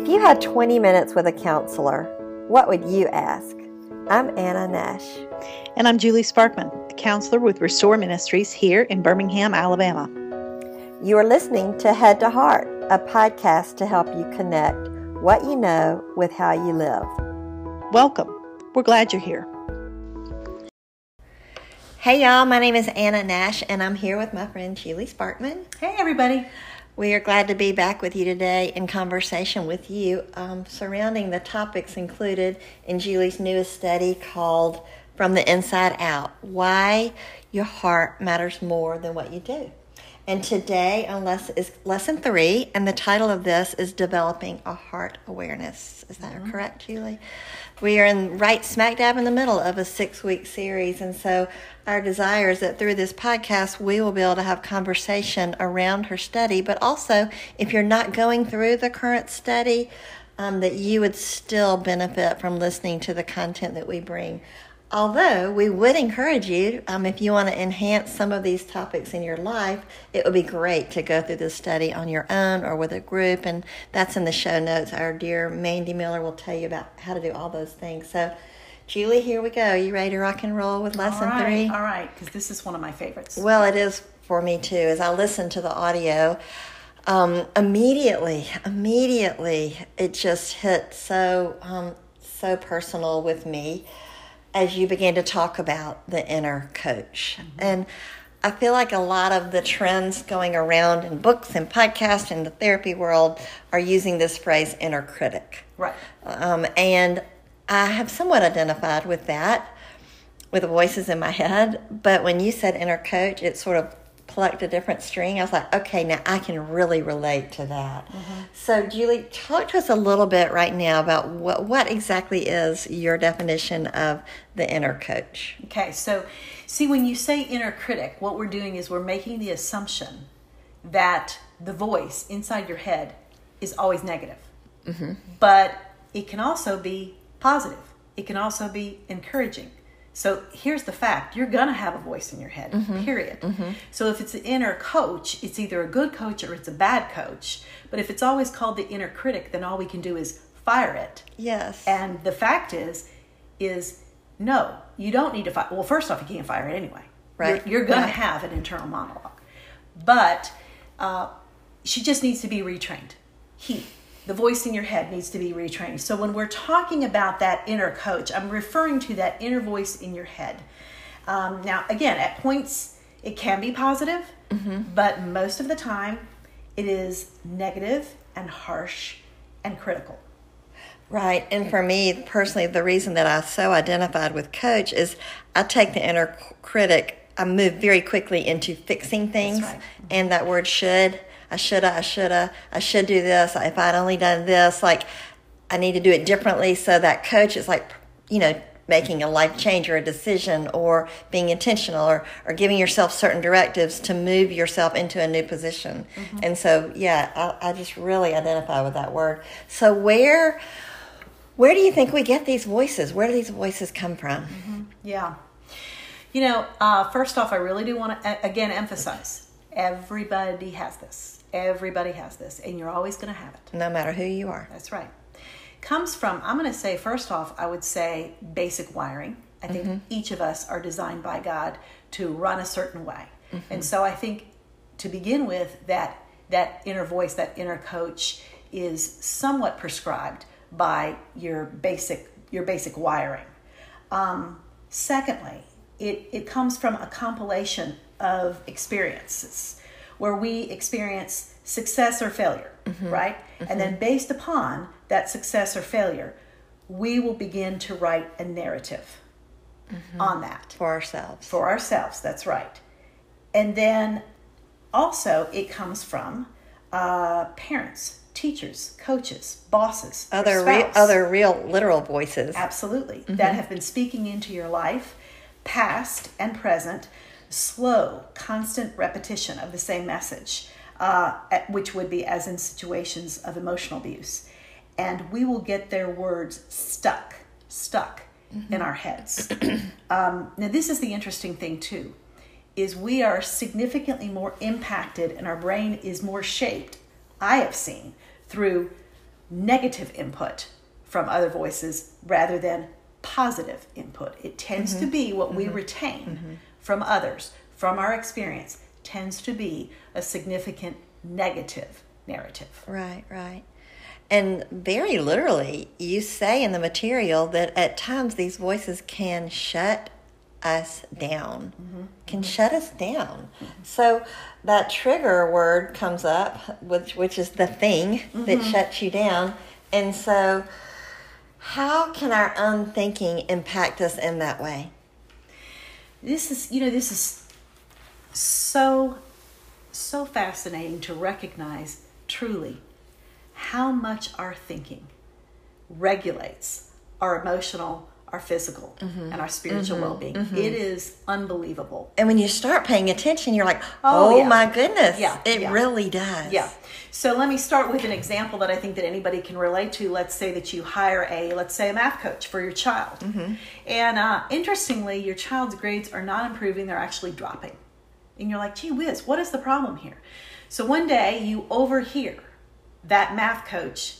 If you had 20 minutes with a counselor, what would you ask? I'm Anna Nash. And I'm Julie Sparkman, counselor with Restore Ministries here in Birmingham, Alabama. You are listening to Head to Heart, a podcast to help you connect what you know with how you live. Welcome. We're glad you're here. Hey, y'all. My name is Anna Nash, and I'm here with my friend Julie Sparkman. Hey, everybody. We are glad to be back with you today in conversation with you um, surrounding the topics included in Julie's newest study called From the Inside Out Why Your Heart Matters More Than What You Do. And today on lesson, is lesson three, and the title of this is Developing a Heart Awareness. Is that mm-hmm. correct, Julie? We are in right smack dab in the middle of a six week series, and so our desire is that through this podcast we will be able to have conversation around her study, but also if you're not going through the current study, um, that you would still benefit from listening to the content that we bring. Although we would encourage you, um, if you want to enhance some of these topics in your life, it would be great to go through this study on your own or with a group. And that's in the show notes. Our dear Mandy Miller will tell you about how to do all those things. So, Julie, here we go. You ready to rock and roll with lesson all right, three? All right, because this is one of my favorites. Well, it is for me too. As I listen to the audio, um, immediately, immediately, it just hit so um, so personal with me as you began to talk about the inner coach. Mm-hmm. And I feel like a lot of the trends going around in books and podcasts and the therapy world are using this phrase inner critic. Right. Um, and I have somewhat identified with that, with the voices in my head. But when you said inner coach, it sort of plucked a different string. I was like, okay, now I can really relate to that. Mm-hmm. So, Julie, talk to us a little bit right now about what, what exactly is your definition of the inner coach. Okay, so see, when you say inner critic, what we're doing is we're making the assumption that the voice inside your head is always negative. Mm-hmm. But it can also be positive, it can also be encouraging. So here's the fact you're going to have a voice in your head, mm-hmm. period. Mm-hmm. So if it's an inner coach, it's either a good coach or it's a bad coach. But if it's always called the inner critic, then all we can do is fire it. Yes. And the fact is, is no, you don't need to fire. Well, first off, you can't fire it anyway. Right. You're, you're going right. to have an internal monologue. But uh, she just needs to be retrained. He the voice in your head needs to be retrained. So when we're talking about that inner coach, I'm referring to that inner voice in your head. Um, now, again, at points it can be positive, mm-hmm. but most of the time it is negative and harsh and critical. Right. And for me personally, the reason that I so identified with coach is I take the inner critic, I move very quickly into fixing things. Right. And that word should I shoulda, I shoulda, I should do this. If I'd only done this, like I need to do it differently. So that coach is like, you know, making a life change or a decision or being intentional or, or giving yourself certain directives to move yourself into a new position. Mm-hmm. And so, yeah, I, I, just really identify with that word. So where, where do you think we get these voices? Where do these voices come from? Mm-hmm. Yeah. You know, uh, first off, I really do want to, again, emphasize everybody has this Everybody has this, and you're always going to have it. No matter who you are. That's right. Comes from, I'm going to say, first off, I would say basic wiring. I think mm-hmm. each of us are designed by God to run a certain way. Mm-hmm. And so I think to begin with, that, that inner voice, that inner coach is somewhat prescribed by your basic, your basic wiring. Um, secondly, it, it comes from a compilation of experiences where we experience success or failure, mm-hmm. right? Mm-hmm. And then based upon that success or failure, we will begin to write a narrative mm-hmm. on that. For ourselves. For ourselves, that's right. And then also it comes from uh, parents, teachers, coaches, bosses, other re- other real literal voices. Absolutely. That mm-hmm. have been speaking into your life, past and present, slow, constant repetition of the same message, uh, which would be as in situations of emotional abuse. And we will get their words stuck, stuck mm-hmm. in our heads. um, now, this is the interesting thing, too, is we are significantly more impacted and our brain is more shaped, I have seen, through negative input from other voices rather than positive input. It tends to be what we retain from others, from our experience, tends to be a significant negative narrative. Right, right. And very literally, you say in the material that at times these voices can shut us down, mm-hmm. can mm-hmm. shut us down. So that trigger word comes up, which, which is the thing that mm-hmm. shuts you down. And so, how can our own thinking impact us in that way? This is, you know, this is so, so fascinating to recognize truly how much our thinking regulates our emotional, our physical, mm-hmm. and our spiritual mm-hmm. well being. Mm-hmm. It is unbelievable. And when you start paying attention, you're like, Oh, oh, yeah. my goodness. Yeah, It yeah. really does. Yeah. So let me start with an example that I think that anybody can relate to. Let's say that you hire a, let's say, a math coach for your child. And uh, interestingly, your child's grades are not improving, they're actually dropping. And you're like, gee whiz, what is the problem here? So one day you overhear that math coach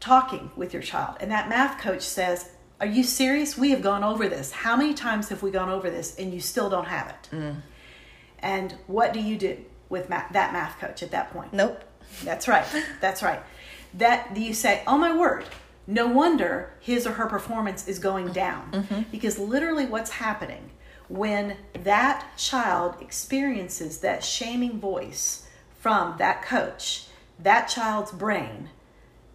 talking with your child, and that math coach says, Are you serious? We have gone over this. How many times have we gone over this and you still don't have it? Mm. And what do you do with ma- that math coach at that point? Nope. That's right. That's right. That you say, "Oh my word." No wonder his or her performance is going down mm-hmm. because literally what's happening when that child experiences that shaming voice from that coach, that child's brain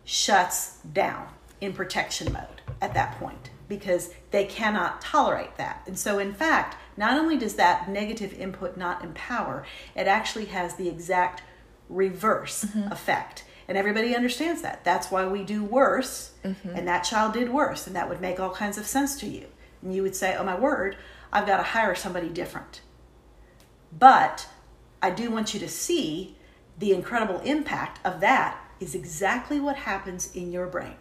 shuts down in protection mode at that point because they cannot tolerate that. And so, in fact, not only does that negative input not empower, it actually has the exact reverse mm-hmm. effect. And everybody understands that. That's why we do worse, mm-hmm. and that child did worse, and that would make all kinds of sense to you. And you would say, Oh my word, I've got to hire somebody different. But I do want you to see the incredible impact of that is exactly what happens in your brain.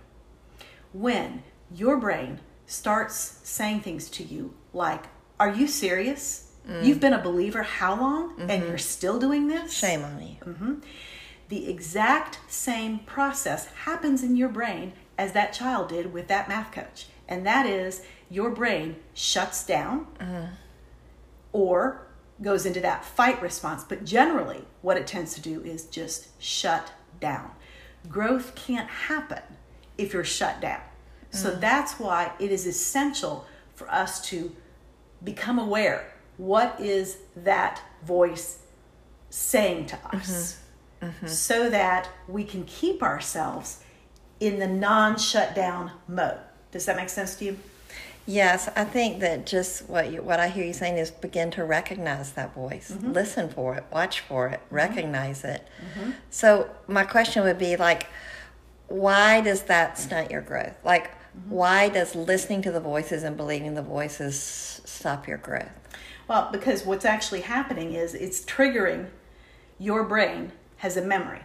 When your brain starts saying things to you like, Are you serious? Mm. You've been a believer how long? And mm-hmm. you're still doing this? Shame on you. Mm-hmm. The exact same process happens in your brain as that child did with that math coach. And that is your brain shuts down mm-hmm. or goes into that fight response. But generally, what it tends to do is just shut down. Growth can't happen if you're shut down. So mm. that's why it is essential for us to become aware what is that voice saying to us mm-hmm. Mm-hmm. so that we can keep ourselves in the non shutdown mode. Does that make sense to you? Yes, I think that just what you, what I hear you saying is begin to recognize that voice, mm-hmm. listen for it, watch for it, recognize it. So my question would be like, why does that stunt your growth? Like, Mm-hmm. why does listening to the voices and believing the voices stop your growth? Well, because what's actually happening is it's triggering your brain has a memory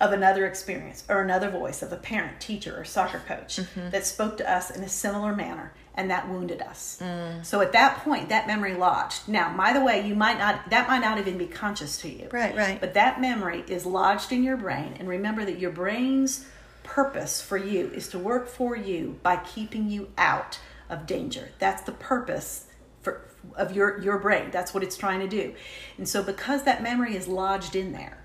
of another experience or another voice of a parent, teacher, or soccer coach mm-hmm. that spoke to us in a similar manner and that wounded us. Mm. So at that point, that memory lodged. Now, by the way, you might not that might not even be conscious to you. Right, right. But that memory is lodged in your brain and remember that your brain's purpose for you is to work for you by keeping you out of danger. That's the purpose for of your your brain. That's what it's trying to do. And so because that memory is lodged in there,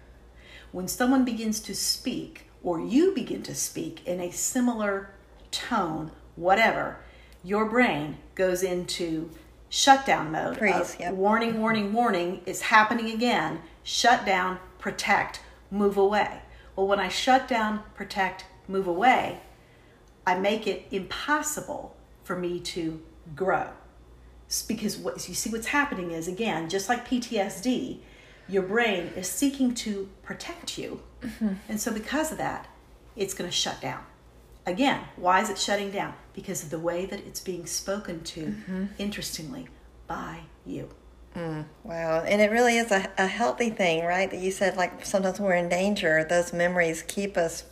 when someone begins to speak or you begin to speak in a similar tone, whatever, your brain goes into shutdown mode. Freeze, yep. Warning, warning, warning, it's happening again. Shut down, protect, move away. Well, when I shut down, protect, move away, I make it impossible for me to grow. It's because what you see what's happening is again, just like PTSD, your brain is seeking to protect you. Mm-hmm. And so because of that, it's going to shut down. Again, why is it shutting down? Because of the way that it's being spoken to, mm-hmm. interestingly, by you. Mm, wow, and it really is a, a healthy thing, right? That you said, like sometimes we're in danger. Those memories keep us,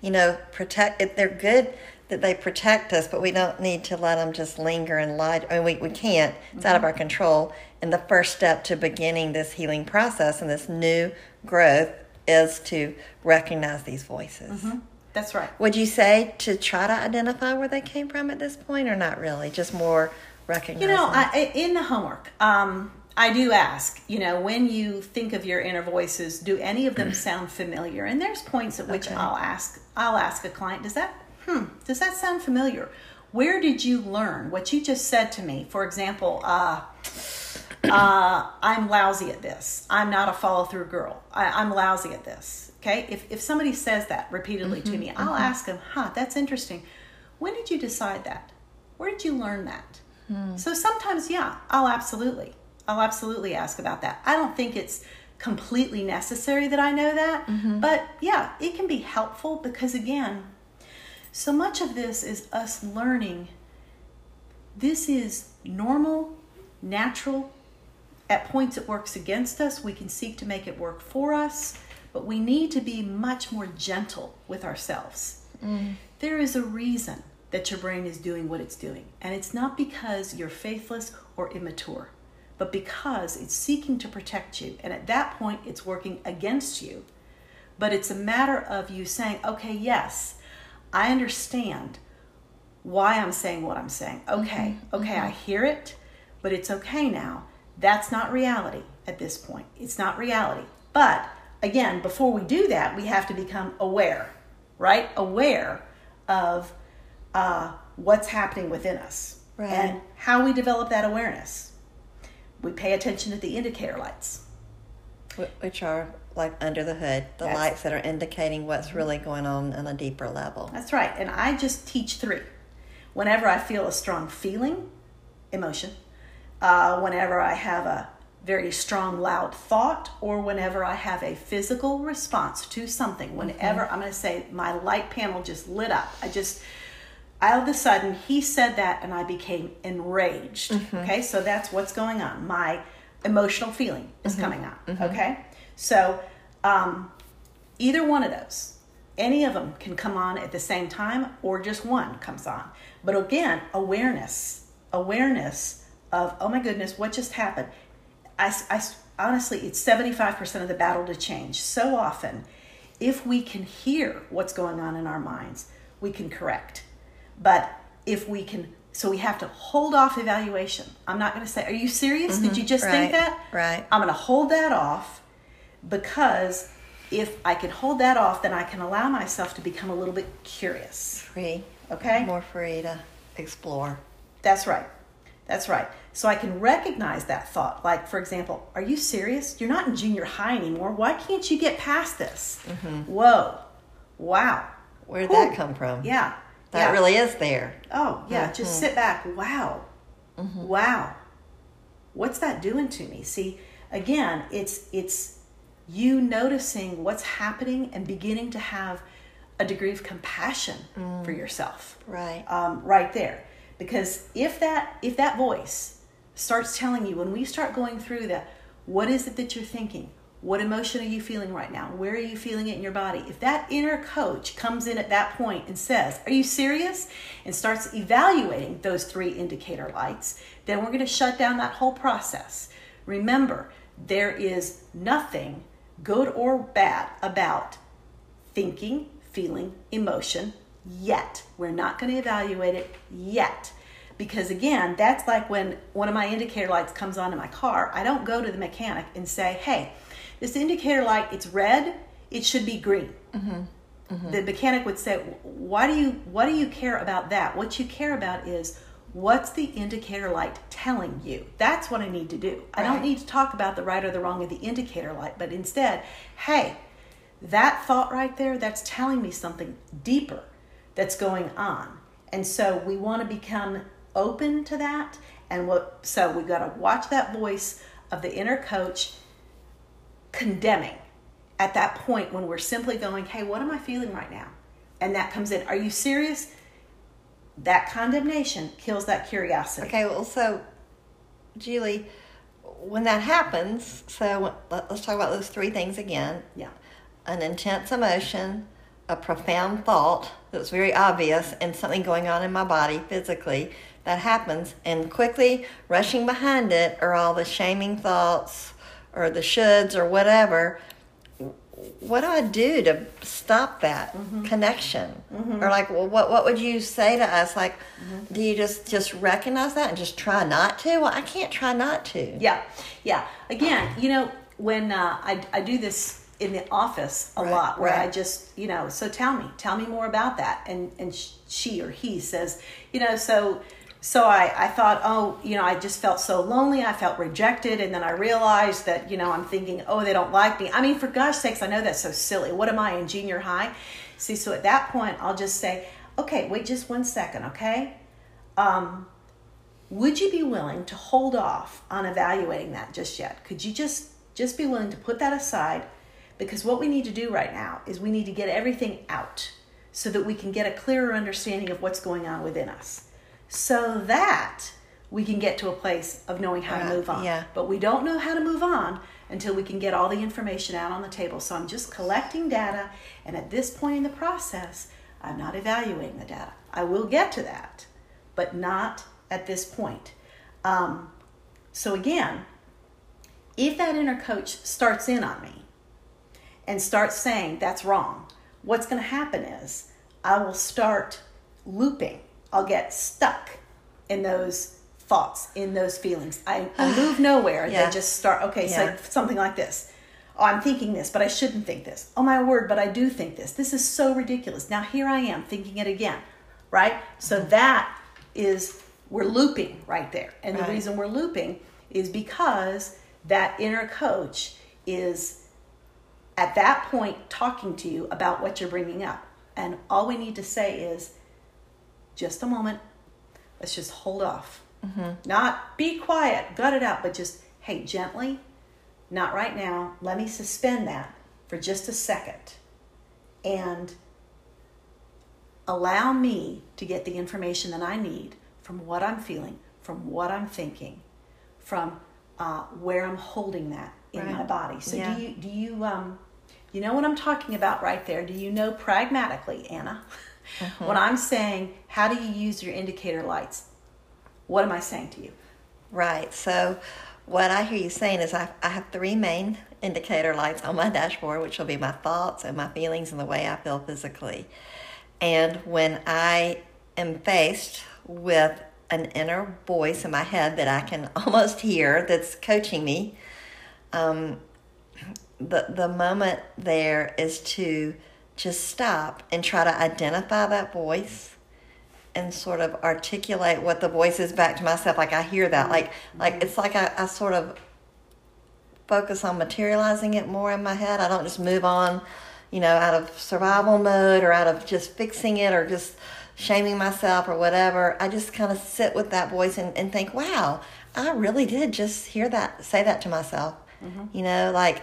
you know, protect. It, they're good that they protect us, but we don't need to let them just linger and lie. I mean, we, we can't. It's out of our control. And the first step to beginning this healing process and this new growth is to recognize these voices. That's right. Would you say to try to identify where they came from at this point, or not really? Just more recognizing. You know, I, in the homework, um, I do ask, you know, when you think of your inner voices, do any of them sound familiar? And there's points at which Okay. I'll ask, I'll ask a client, does that, hmm, does that sound familiar? Where did you learn what you just said to me? For example, uh, uh, I'm lousy at this. I'm not a follow through girl. I, I'm lousy at this. Okay. If, if somebody says that repeatedly to me, I'll ask them, huh, that's interesting. When did you decide that? Where did you learn that? So sometimes, yeah, I'll absolutely, I'll absolutely ask about that. I don't think it's completely necessary that I know that, mm-hmm. but yeah, it can be helpful because again, so much of this is us learning this is normal, natural. At points it works against us. We can seek to make it work for us, but we need to be much more gentle with ourselves. Mm. There is a reason that your brain is doing what it's doing, and it's not because you're faithless or immature, but because it's seeking to protect you. And at that point, it's working against you. But it's a matter of you saying, okay, yes, I understand why I'm saying what I'm saying. Okay, okay, I hear it, but it's okay now. That's not reality at this point. It's not reality. But again, before we do that, we have to become aware, right? Aware of uh, what's happening within us Right. and how we develop that awareness. We pay attention to the indicator lights. Which are like under the hood, the Yes. lights that are indicating what's really going on on a deeper level. That's right. And I just teach three. Whenever I feel a strong feeling, emotion, uh, whenever I have a very strong, loud thought, or whenever I have a physical response to something, whenever I'm going to say my light panel just lit up, I just, all of a sudden, he said that and I became enraged. Mm-hmm. Okay, so that's what's going on. My emotional feeling is mm-hmm. coming on. Mm-hmm. Okay, so um, either one of those. Any of them can come on at the same time or just one comes on. But again awareness awareness of oh my goodness what just happened? I, I honestly it's 75% of the battle to change. So often if we can hear what's going on in our minds we can correct but if we can so we have to hold off evaluation i'm not going to say are you serious did you mm-hmm. just think that right. i'm going to hold that off because if I can hold that off, then I can allow myself to become a little bit curious. Free. Okay? More free to explore. That's right. That's right. So I can recognize that thought. Like, for example, are you serious? You're not in junior high anymore. Why can't you get past this? Mm-hmm. Whoa. Wow. Where did Whew. that come from? Yeah. That yeah. really is there. Oh, yeah. Mm-hmm. Just sit back. Wow. Mm-hmm. Wow. What's that doing to me? See, again, it's it's you noticing what's happening and beginning to have a degree of compassion mm. for yourself. Right. Um, right there. Because if that if that voice starts telling you when we start going through that, what is it that you're thinking? What emotion are you feeling right now? Where are you feeling it in your body? If that inner coach comes in at that point and says, Are you serious? and starts evaluating those three indicator lights, then we're going to shut down that whole process. Remember, there is nothing good or bad about thinking, feeling, emotion yet. We're not going to evaluate it yet. Because again, that's like when one of my indicator lights comes on in my car. I don't go to the mechanic and say, hey, this indicator light, it's red, it should be green. Mm-hmm. Mm-hmm. The mechanic would say, why do you why do you care about that? What you care about is what's the indicator light telling you? That's what I need to do. I don't need to talk about the right or the wrong of the indicator light, but instead, hey, that thought right there, that's telling me something deeper that's going on. And so we want to become open to that. And what so we've got to watch that voice of the inner coach condemning at that point when we're simply going, hey, what am I feeling right now? And that comes in, are you serious? That condemnation kills that curiosity. Okay, well, so, Julie, when that happens, so let- let's talk about those three things again Yeah. an intense emotion, a profound thought that's very obvious, and something going on in my body physically that happens, and quickly rushing behind it are all the shaming thoughts or the shoulds or whatever. what do I do to stop that Mm-hmm. connection? Or like, well, what what would you say to us? Like, Mm-hmm. do you just just recognize that and just try not to? Well, I can't try not to. Yeah, yeah. Again, you know, when uh, I, I do this in the office a Right, lot, where I just, you know, so tell me, tell me more about that. And and sh- she or he says, you know, so so I, I thought, oh, you know, I just felt so lonely. I felt rejected, and then I realized that, you know, I'm thinking, oh, they don't like me. I mean, for gosh sakes, I know that's so silly. What am I in junior high? See, so at that point, I'll just say, okay, wait just one second, okay. Um, would you be willing to hold off on evaluating that just yet could you just just be willing to put that aside because what we need to do right now is we need to get everything out so that we can get a clearer understanding of what's going on within us so that we can get to a place of knowing how Right, to move on yeah. but we don't know how to move on until we can get all the information out on the table so i'm just collecting data and at this point in the process i'm not evaluating the data i will get to that but not at this point. Um, so again, if that inner coach starts in on me and starts saying that's wrong, what's going to happen is I will start looping. I'll get stuck in those thoughts, in those feelings. I, I move nowhere. Yeah. They just start, okay, Yeah. so something like this. Oh, I'm thinking this, but I shouldn't think this. Oh, my word, but I do think this. This is so ridiculous. Now here I am thinking it again, right? So Mm-hmm. that is, we're looping right there. And the reason we're looping is because that inner coach is at that point talking to you about what you're bringing up. And all we need to say is, just a moment, let's just hold off. Not be quiet, gut it out, but just, hey, gently, not right now. Let me suspend that for just a second and allow me to get the information that I need from what I'm feeling, from what I'm thinking, from uh, where I'm holding that in my body. So Yeah. do you do you um you know what I'm talking about right there? Do you know pragmatically, Anna? Mm-hmm. When I'm saying how do you use your indicator lights? What am I saying to you? Right. So, what I hear you saying is I, I have three main indicator lights on my dashboard, which will be my thoughts and my feelings and the way I feel physically. And when I am faced with an inner voice in my head that I can almost hear that's coaching me, um, the the moment there is to just stop and try to identify that voice and sort of articulate what the voice is back to myself. Like i hear that. Like like mm-hmm. it's like I, I sort of focus on materializing it more in my head. I don't just move on you know out of survival mode or out of just fixing it or just shaming myself or whatever. I just kind of sit with that voice and, and think wow i really did just hear that say that to myself. Mm-hmm. You know like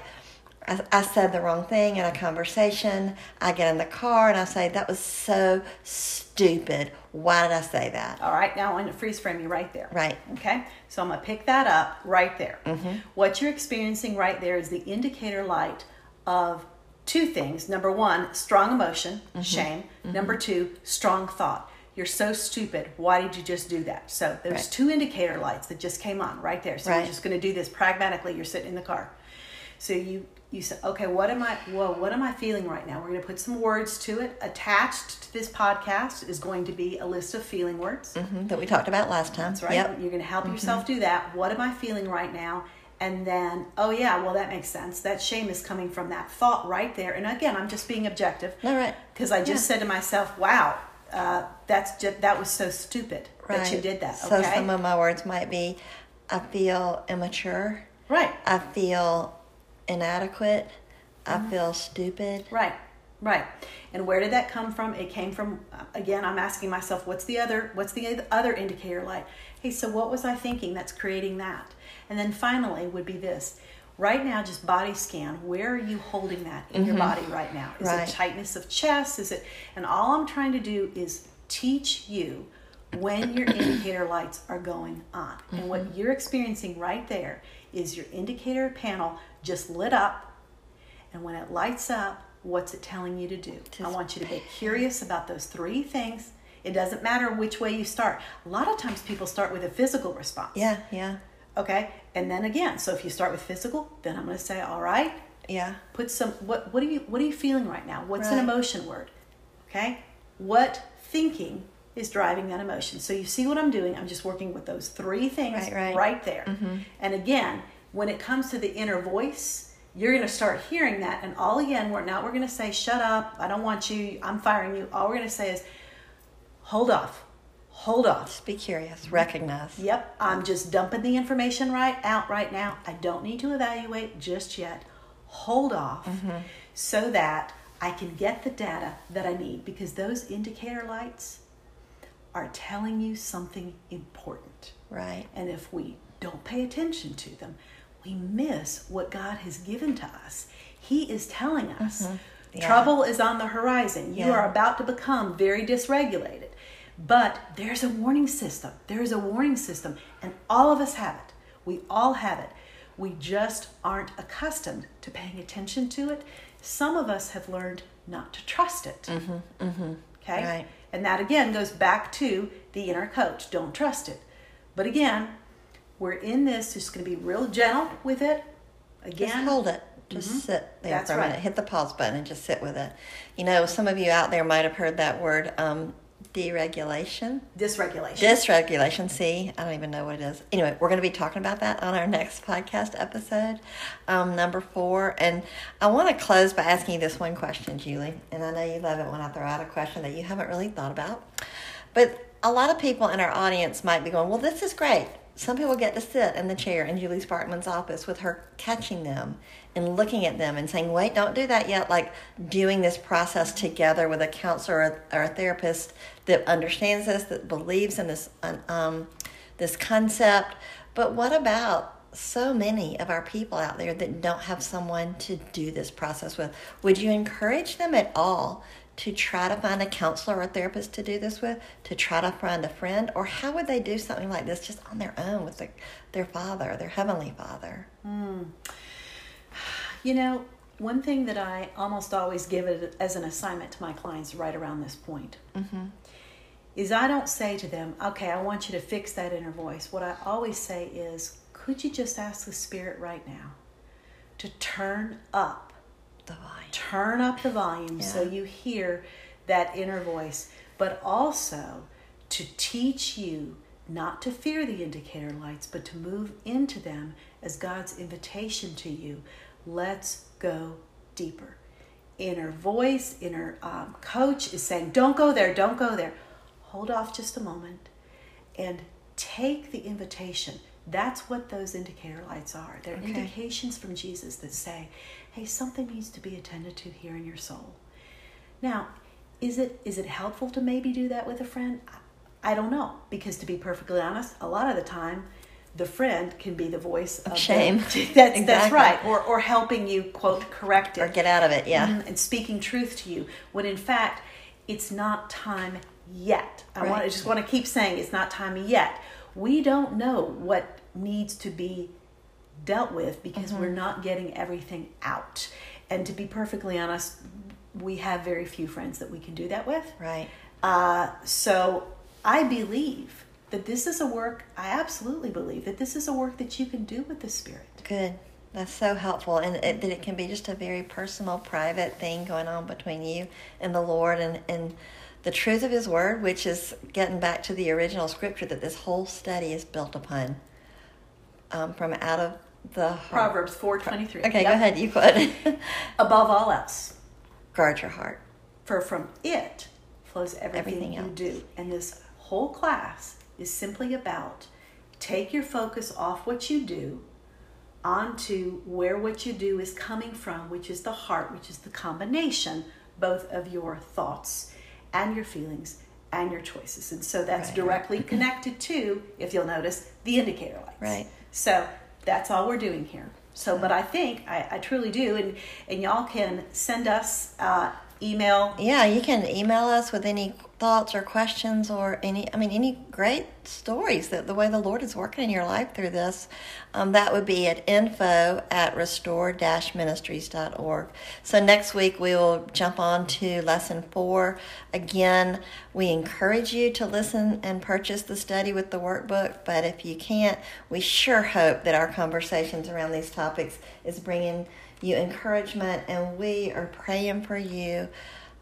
I, I said the wrong thing in a conversation. I get in the car and I say, That was so stupid. Why did I say that? All right, now I'm going to freeze frame you right there. Right. Okay, so I'm going to pick that up right there. Mm-hmm. What you're experiencing right there is the indicator light of two things. Number one, strong emotion, Mm-hmm. shame. Number two, strong thought. You're so stupid. Why did you just do that? So there's Right. two indicator lights that just came on right there. So Right. we're just going to do this pragmatically. You're sitting in the car. So you you say, okay, what am I? Whoa, what am I feeling right now? We're going to put some words to it. Attached to this podcast is going to be a list of feeling words. hmm that we talked about last time. That's right. Yep. Mm-hmm. You're going to help yourself do that. What am I feeling right now? And then, oh yeah, well that makes sense. That shame is coming from that thought right there. And again, I'm just being objective All right. because I just Yeah. said to myself, "Wow, uh, that's just that was so stupid that you did that." So Okay, some of my words might be I feel immature. right, I feel inadequate. Mm-hmm. I feel stupid. right, right. And where did that come from? It came from again. I'm asking myself, what's the other? What's the other indicator light? Hey, so what was I thinking that's creating that? And then finally would be this. Right now, just body scan. Where are you holding that in your body right now? Is Right. it tightness of chest? Is it? And all I'm trying to do is teach you when your indicator lights are going on. And what you're experiencing right there is your indicator panel just lit up. And when it lights up, what's it telling you to do? I want you to be curious about those three things. It doesn't matter which way you start. A lot of times people start with a physical response. Yeah, yeah. Okay. And then again, so if you start with physical, then I'm going to say, all right, Yeah. Put some what what are you what are you feeling right now? What's an emotion word? Okay? What thinking is driving that emotion? So you see what I'm doing? I'm just working with those three things Right, right. there. Mm-hmm. And again, when it comes to the inner voice, you're going to start hearing that and all again, we're not, we're going to say shut up, I don't want you, I'm firing you. All we're going to say is hold off. Hold off. Just be curious. Recognize. Yep, I'm just dumping the information right out right now. I don't need to evaluate just yet. Hold off mm-hmm. so that I can get the data that I need because those indicator lights are telling you something important. Right. And if we don't pay attention to them, we miss what God has given to us. He is telling us mm-hmm. Yeah. trouble is on the horizon. You Yeah. are about to become very dysregulated. But there's a warning system. There is a warning system, and all of us have it. We all have it. We just aren't accustomed to paying attention to it. Some of us have learned not to trust it. Mm-hmm. Mm-hmm. Okay? Right. And that again goes back to the inner coach. Don't trust it. But again, we're in this, just going to be real gentle with it. Again, Just hold it. Just sit there That's for a right. minute. Hit the pause button and just sit with it. You know, some of you out there might have heard that word um, deregulation. dysregulation. Dysregulation. See, I don't even know what it is. Anyway, we're going to be talking about that on our next podcast episode, um, number four. And I want to close by asking you this one question, Julie. And I know you love it when I throw out a question that you haven't really thought about. But a lot of people in our audience might be going, well, this is great. Some people get to sit in the chair in Julie Sparkman's office with her catching them and looking at them and saying, wait, don't do that yet. Like doing this process together with a counselor or, a therapist that understands this, that believes in this, um, this concept. But what about so many of our people out there that don't have someone to do this process with? Would you encourage them at all to try to find a counselor or a therapist to do this with, to try to find a friend, or how would they do something like this just on their own with their, their father, their heavenly father? Hmm. You know, one thing that I almost always give it as an assignment to my clients right around this point mm-hmm. is I don't say to them, okay, I want you to fix that inner voice. What I always say is, could you just ask the Spirit right now to turn up The volume. turn up the volume so you hear that inner voice, but also to teach you not to fear the indicator lights, but to move into them as God's invitation to you. Let's go deeper. Inner voice, inner um, coach is saying, Don't go there, don't go there. Hold off just a moment and take the invitation. That's what those indicator lights are. They're Okay. indications from Jesus that say, hey, something needs to be attended to here in your soul. Now, is it is it helpful to maybe do that with a friend? I, I don't know because to be perfectly honest, a lot of the time the friend can be the voice of Shame. that's that's right, or or helping you quote correct it Or get out of it, yeah. Mhm, and speaking truth to you when in fact it's not time yet. I want I just want to keep saying it's not time yet. We don't know what needs to be dealt with because Mm-hmm. we're not getting everything out. And to be perfectly honest, we have very few friends that we can do that with. Right. Uh, so I believe that this is a work, I absolutely believe that this is a work that you can do with the Spirit. Good. That's so helpful, and it, that it can be just a very personal, private thing going on between you and the Lord, and and the truth of His Word, which is getting back to the original scripture that this whole study is built upon, um, from out of the heart. Proverbs 4.23. Okay, Yep. go ahead. You quote. Above all else, Guard your heart. for from it flows everything, Everything you do. And this whole class is simply about take your focus off what you do onto where what you do is coming from, which is the heart, which is the combination both of your thoughts and your feelings and your choices. And so that's Right. directly connected to, if you'll notice, the indicator lights. Right. So that's all we're doing here. So, but I think I, I truly do, and and y'all can send us uh, email. Yeah, you can email us with any thoughts or questions or any, I mean, any great stories that the way the Lord is working in your life through this. Um, that would be at info at restore-ministries.org. So next week we will jump on to lesson four. Again, we encourage you to listen and purchase the study with the workbook, but if you can't, we sure hope that our conversations around these topics is bringing you encouragement, and we are praying for you.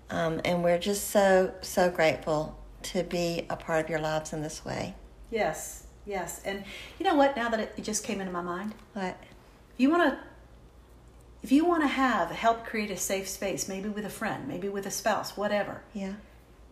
Um, and we're just so, so grateful to be a part of your lives in this way. Yes, yes. And you know what? Now that it, just came into my mind, What? if you want to if you want to have help create a safe space maybe with a friend maybe with a spouse whatever Yeah.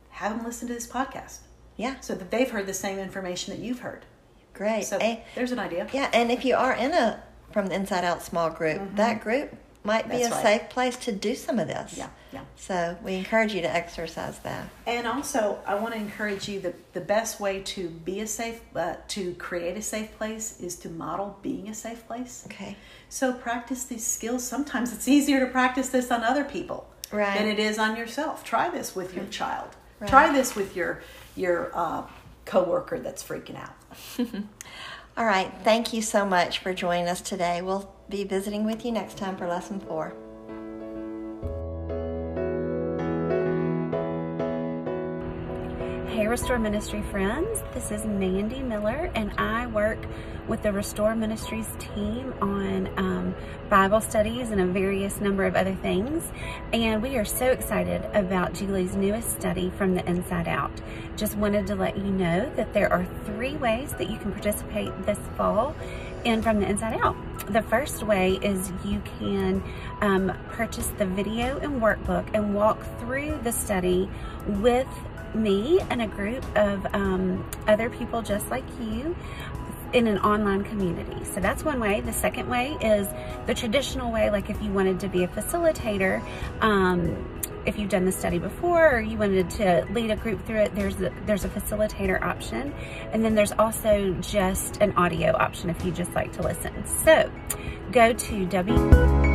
have them listen to this podcast Yeah. so that they've heard the same information that you've heard Great. so And- there's an idea yeah, and if you are in a from the inside out small group, that group might be Mm-hmm. That's a right. safe place to do some of this. yeah yeah So we encourage you to exercise that. and also i want to encourage you that the best way to be a safe uh, to create a safe place is to model being a safe place Okay. so practice these skills sometimes it's easier to practice this on other people Right. than it is on yourself try this with your child Right. try this with your your uh, coworker that's freaking out All right. Thank you so much for joining us today. We'll be visiting with you next time for lesson four. Hey, Restore Ministry friends. This is Mandy Miller, and I work with the Restore Ministries team on um, Bible studies and a various number of other things. And we are so excited about Julie's newest study, From the Inside Out. Just wanted to let you know that there are three ways that you can participate this fall in From the Inside Out. The first way is you can um, purchase the video and workbook and walk through the study with me and a group of um, other people just like you in an online community. So that's one way. The second way is the traditional way, like if you wanted to be a facilitator, um, if you've done the study before or you wanted to lead a group through it, there's a, there's a facilitator option. And then there's also just an audio option if you just like to listen. So go to w